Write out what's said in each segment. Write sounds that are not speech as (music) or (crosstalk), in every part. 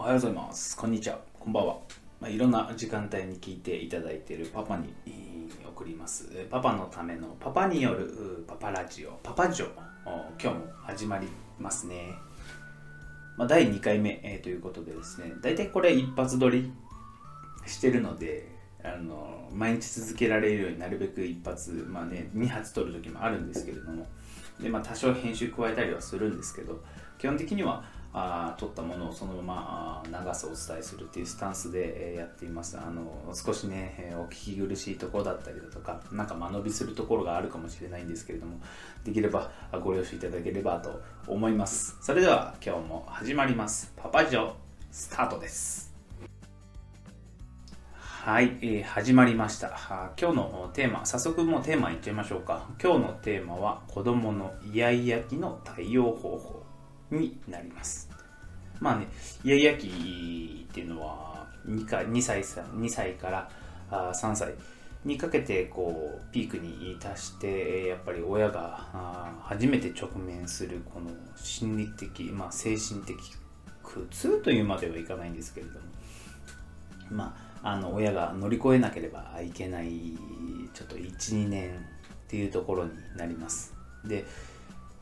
おはようございます。こんにちは。こんばんは。まあ、いろんな時間帯に聞いていただいているパパに送ります。パパのためのパパによるパパラジオ、パパジョ今日も始まりますね。まあ、第2回目、えーということでですね、大体これ一発撮りしてるので、あの毎日続けられるようになるべく一発、まあね、2発撮る時もあるんですけれども、でまあ、多少編集加えたりはするんですけど、基本的にはあ撮ったものをそのままあー流すお伝えするっていうスタンスで、やっています。あの少しね、えお聞き苦しいところだったりだとかなんか間延びするところがあるかもしれないんですけれどもできればご了承いただければと思います。それでは今日も始まります。パパジョスタートです。はい、えー始まりました。今日のテーマ早速もうテーマいっちゃいましょうか。今日のテーマは子供のイヤイヤ期の対応方法になります。まあねイヤイヤ期っていうのは 2, か 2, 歳2歳からあ3歳にかけてこうピークに達してやっぱり親が初めて直面するこの心理的、まあ、精神的苦痛というまではいかないんですけれども。まあ、あの親が乗り越えなければいけないちょっと12年っていうところになります。で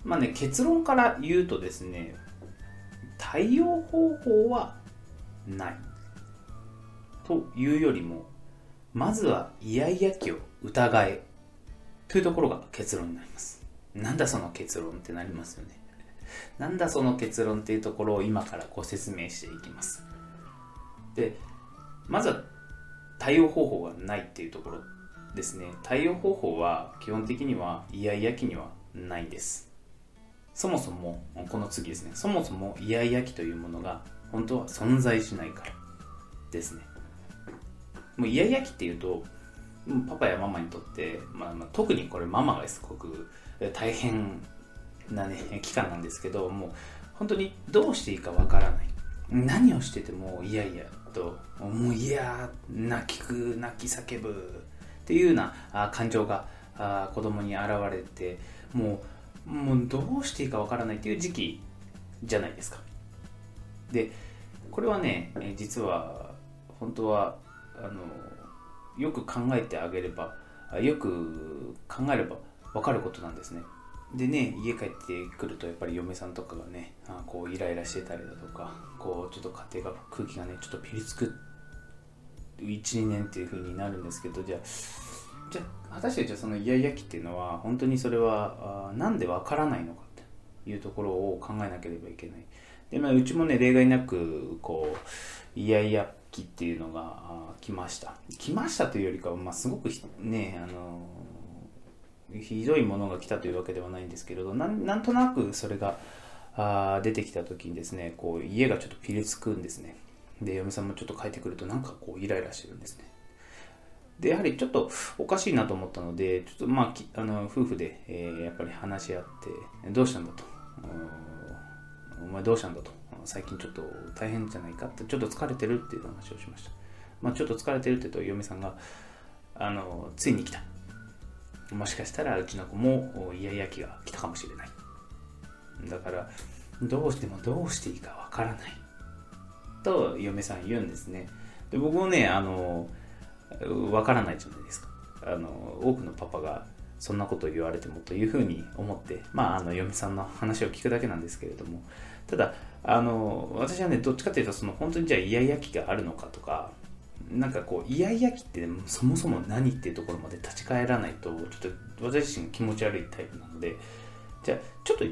まあね結論から言うとですね対応方法はない。というよりもまずはイヤイヤ期を疑え。というところが結論になります。なんだその結論ってなりますよね。なんだその結論っていうところを今からご説明していきます。でまずは対応方法がないっていうところですね。対応方法は基本的にはイヤイヤ期にはないです。そもそもこの次ですね。そもそもイヤイヤ期というものが本当は存在しないからですね。もうイヤイヤ期っていうとパパやママにとって、まあ、まあ特にこれママがすごく大変なね期間なんですけどもう本当にどうしていいかわからない。何をしててもいやいやともういや泣きく泣き叫ぶっていうような感情が子供に現れてもうもうどうしていいかわからないっていう時期じゃないですか。でこれはね実は本当はあのよく考えてあげればよく考えれば分かることなんですね。でね家帰ってくるとやっぱり嫁さんとかがねあこうイライラしてたりだとかこうちょっと家庭が空気がねちょっとピリつく12年っていう風になるんですけどじゃあじゃあ果たしてじゃあそのイヤイヤ期っていうのは本当にそれはあなんでわからないのかっていうところを考えなければいけない。で、まあ、うちもね例外なくこうイヤイヤ期っていうのが来ました。来ましたというよりかは、まあ、すごくねあのひどいものが来たというわけではないんですけれどなんとなくそれがあ出てきた時にですねこう家がちょっとピリつくんですね。で嫁さんもちょっと帰ってくるとなんかこうイライラしてるんですね。でやはりちょっとおかしいなと思ったのでちょっとまああの夫婦で、えーやっぱり話し合ってどうしたんだと？うーんお前どうしたんだと？最近ちょっと大変じゃないかってちょっと疲れてるっていう話をしました。まあちょっと疲れてるって言うと嫁さんがあのついに来た。もしかしたらうちの子もイヤイヤ期が来たかもしれない。だからどうしてもどうしていいかわからないと嫁さん言うんですね。で僕もねあのわからないじゃないですか。あの多くのパパがそんなこと言われてもというふうに思ってまああの嫁さんの話を聞くだけなんですけれども。ただあの私はねどっちかというとその本当にじゃあイヤイヤ期があるのかとかなんかこうイヤイヤ期ってそもそも何っていうところまで立ち返らないとちょっと私自身気持ち悪いタイプなのでじゃあちょっと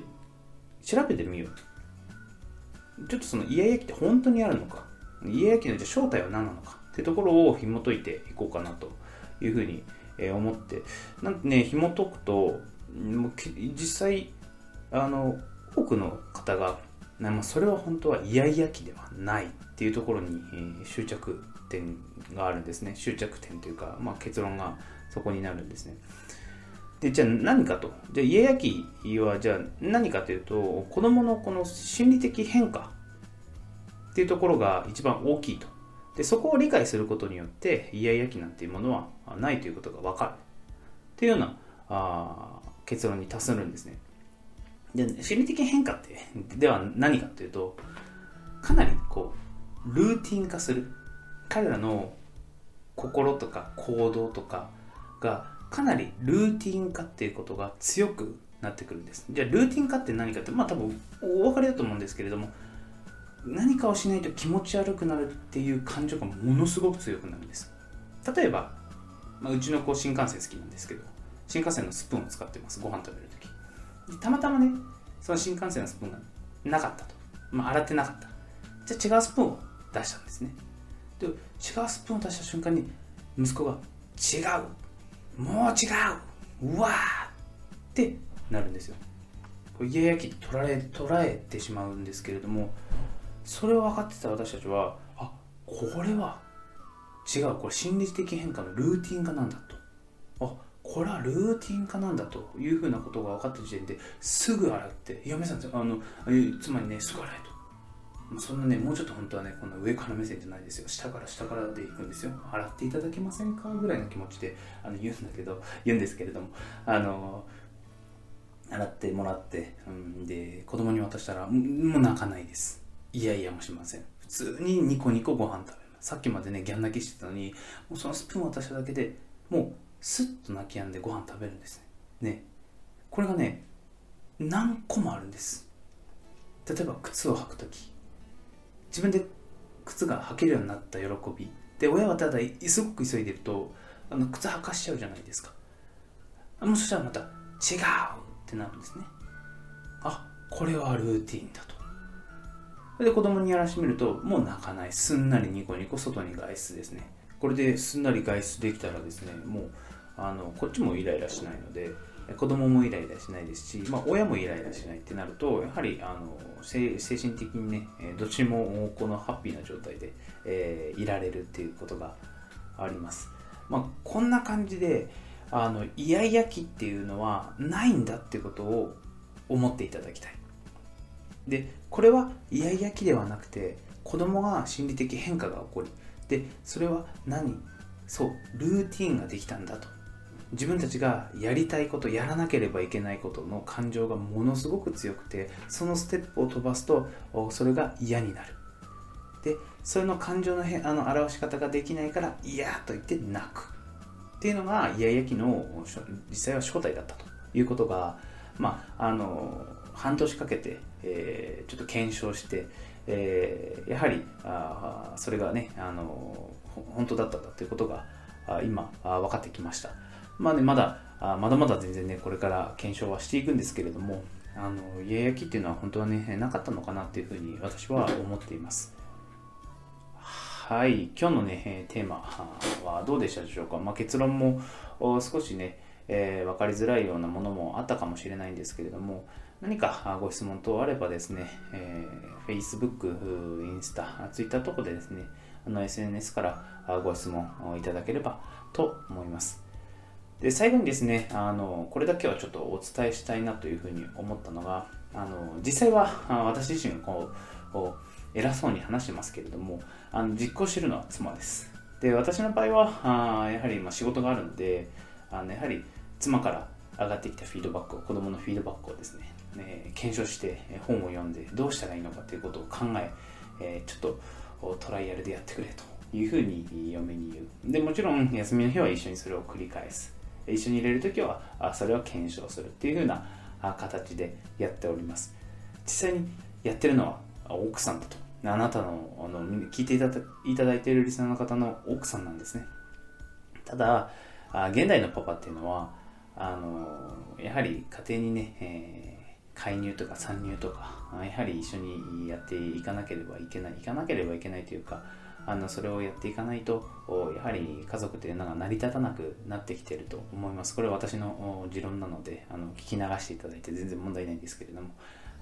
調べてみよう。ちょっとそのイヤイヤ期って本当にあるのか？イヤイヤ期のじゃ正体は何なのか？っていうところを紐解いていこうかなというふうに思って。なんてね紐解くと実際あの多くの方がまあそれは本当はイヤイヤ期ではないっていうところに、えー終着点があるんですね。終着点というか、まあ、結論がそこになるんですね。でじゃあ何かと。じゃあイヤイヤ期はじゃあ何かというと子供のこの心理的変化っていうところが一番大きいと。でそこを理解することによってイヤイヤ期なんていうものはないということが分かる。っていうようなあ結論に達するんですね。で心理的変化ってでは何かというとかなりこうルーティン化する。彼らの心とか行動とかがかなりルーティン化っていうことが強くなってくるんです。じゃあルーティン化って何かってまあ多分お分かりだと思うんですけれども何かをしないと気持ち悪くなるっていう感情がものすごく強くなるんです。例えば、まあ、うちの子新幹線好きなんですけど新幹線のスプーンを使ってます。ご飯食べるときたまたまねその新幹線のスプーンがなかったと、まあ、洗ってなかった。じゃあ違うスプーンを出したんですね。で違うスプーンを出した瞬間に息子が「違うもう違ううわー!」ってなるんですよこれイヤイヤ期捉え捉えてしまうんですけれどもそれを分かってた私たちはあこれは違うこれ心理的変化のルーティン化なんだとあこれはルーティン化なんだというふうなことが分かった時点ですぐ洗って嫁さんあのつまりねすぐ洗えとそんなねもうちょっと本当はねこんな上から目線じゃないですよ。下から下からでいくんですよ。洗っていただけませんか？ぐらいの気持ちであの言うんだけど (laughs) 言うんですけれども。あの洗ってもらって、うん、で子供に渡したらもう泣かないです。いやいやもしません。普通にニコニコご飯食べます。さっきまでねギャン泣きしてたのにもうそのスプーン渡しただけでもうスッと泣き止んでご飯食べるんですね。ね。これがね何個もあるんです。例えば靴を履く時。自分で靴が履けるようになった喜び。で親はただすごく急いでるとあの靴履かしちゃうじゃないですか。もうそしたらまた違うってなるんですね。あこれはルーティンだと。で子供にやらしてみるともう泣かない。すんなりニコニコ外に外出ですね。これですんなり外出できたらですねもうあのこっちもイライラしないので子供もイライラしないですし、まあ、親もイライラしないってなるとやはりあの精神的にねどっちもこのハッピーな状態で、えー、いられるっていうことがあります、まあ、こんな感じであのイヤイヤ期っていうのはないんだってことを思っていただきたい。でこれはイヤイヤ期ではなくて子供が心理的変化が起こりでそれは何？そうルーティンができたんだと。自分たちがやりたいことやらなければいけないことの感情がものすごく強くてそのステップを飛ばすとそれが嫌になるでそれの感情のへあの表し方ができないから嫌と言って泣くっていうのがイヤイヤ期の実際は正体だったということがまああの半年かけて、えー、ちょっと検証して、えー、やはりあそれがねあの本当だったんだということが今分かってきました。まあね、まだ、あまだまだ全然ね、これから検証はしていくんですけれども、あの、家焼きっていうのは本当はね、なかったのかなっていうふうに私は思っています。はい、今日のね、テーマはどうでしたでしょうか？まあ、結論も少しね、えー、分かりづらいようなものもあったかもしれないんですけれども、何かご質問等あればですね、えー、Facebook、インスタ、Twitter とかでですね、あの SNS からご質問いただければと思います。で最後にですねあのこれだけはちょっとお伝えしたいなというふうに思ったのがあの実際は私自身がこう偉そうに話してますけれどもあの実行してるのは妻です。で私の場合はあやはりま仕事があるのであのやはり妻から上がってきたフィードバックを子供のフィードバックをですねね検証して本を読んでどうしたらいいのかということを考ええー、ちょっとトライアルでやってくれというふうに嫁に言う。でもちろん休みの日は一緒にそれを繰り返す。一緒に入れる時はそれを検証するっていう風な形でやっております。実際にやってるのは奥さんだと。あなたのあの聞いていただいているリスナーの方の奥さんなんですね。ただ現代のパパっていうのはあのやはり家庭にね、えー、介入とか参入とかやはり一緒にやっていかなければいけないいかなければいけないというかあのそれをやっていかないとやはり家族というのが成り立たなくなってきていると思います。これは私の持論なのであの聞き流していただいて全然問題ないんですけれども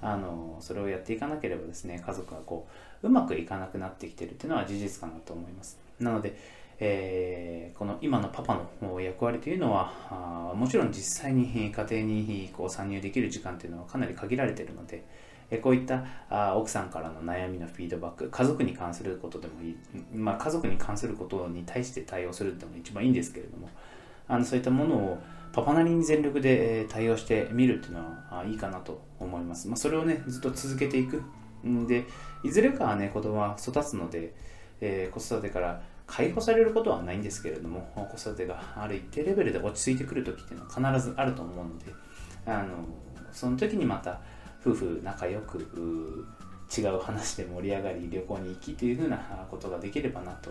あのそれをやっていかなければですね家族がこううまくいかなくなってきているっていうのは事実かなと思います。なので、えー、この今のパパの役割というのはもちろん実際に家庭にこう参入できる時間というのはかなり限られているのでえこういったあ奥さんからの悩みのフィードバック家族に関することでもいい、まあ、家族に関することに対して対応するってのが一番いいんですけれどもあのそういったものをパパなりに全力で対応してみるっていうのはいいかなと思います、まあ、それをねずっと続けていく。でいずれかはね子供は育つので、えー、子育てから解放されることはないんですけれども子育てがある一定レベルで落ち着いてくる時っていうのは必ずあると思うのであのその時にまた夫婦仲良く違う話で盛り上がり旅行に行きというふうなことができればなと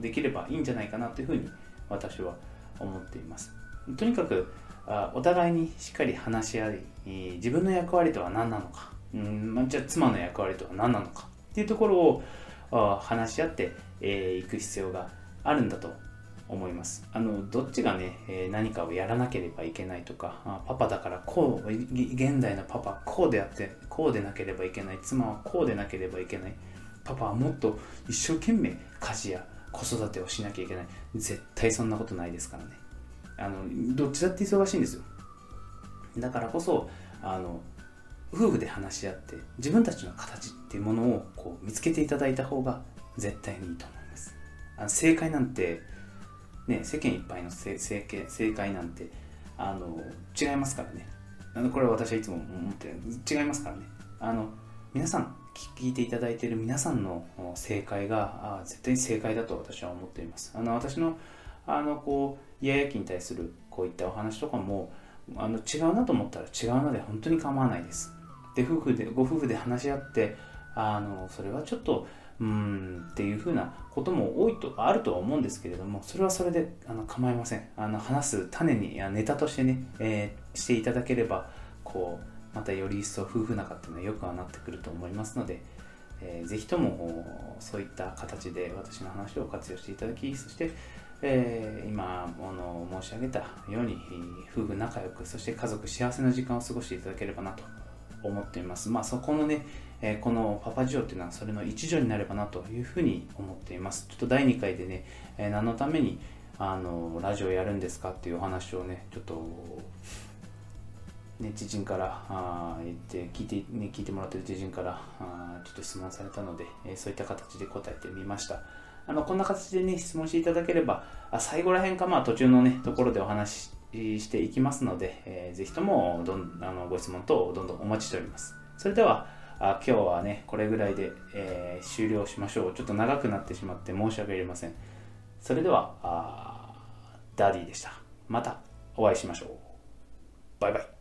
できればいいんじゃないかなというふうに私は思っています。とにかくお互いにしっかり話し合い自分の役割とは何なのか、うん、じゃあ妻の役割とは何なのかっていうところを話し合ってい、く必要があるんだと思います。あのどっちがね、えー、何かをやらなければいけないとかあパパだからこう現代のパパこうであってこうでなければいけない妻はこうでなければいけないパパはもっと一生懸命家事や子育てをしなきゃいけない絶対そんなことないですからね。あのどっちだって忙しいんですよ。だからこそあの夫婦で話し合って自分たちの形っていうものをこう見つけていただいた方が絶対にいいと思います。あの正解なんてね世間いっぱいの正正解なんてあの違いますからね。あのこれは私はいつも思ってる。違いますからね。あの皆さん聞いていただいている皆さんの正解があ絶対に正解だと私は思っています。あの私のあのこうイヤイヤ期に対するこういったお話とかもあの違うなと思ったら違うので本当に構わないです。で夫婦でご夫婦で話し合ってあのそれはちょっとうんっていうふうなことも多いとあるとは思うんですけれどもそれはそれであの構いません。あの話す種にネタとしてね、えー、していただければこうまたより一層夫婦仲っていうのはよくはなってくると思いますので、えー、ぜひともそういった形で私の話を活用していただきそして、えー、今あの申し上げたように夫婦仲良くそして家族幸せな時間を過ごしていただければなと思っています。まあそこのね、え、このパパジオっていうのはそれの一助になればなというふうに思っています。ちょっと第2回でね、え、何のためにあのラジオやるんですかっていうお話をねちょっとね、知人からあ言って聞いて、ね、聞いてもらってる知人からあちょっと質問されたので、え、そういった形で答えてみました。あのこんな形でね質問していただければあ最後らへんかまあ途中のねところでお話ししていきますので、えー、ぜひともどんあのご質問等どんどんお待ちしております。それではあ今日はねこれぐらいで、えー、終了しましょう。ちょっと長くなってしまって申し訳ありません。それではダディでした。またお会いしましょう。バイバイ。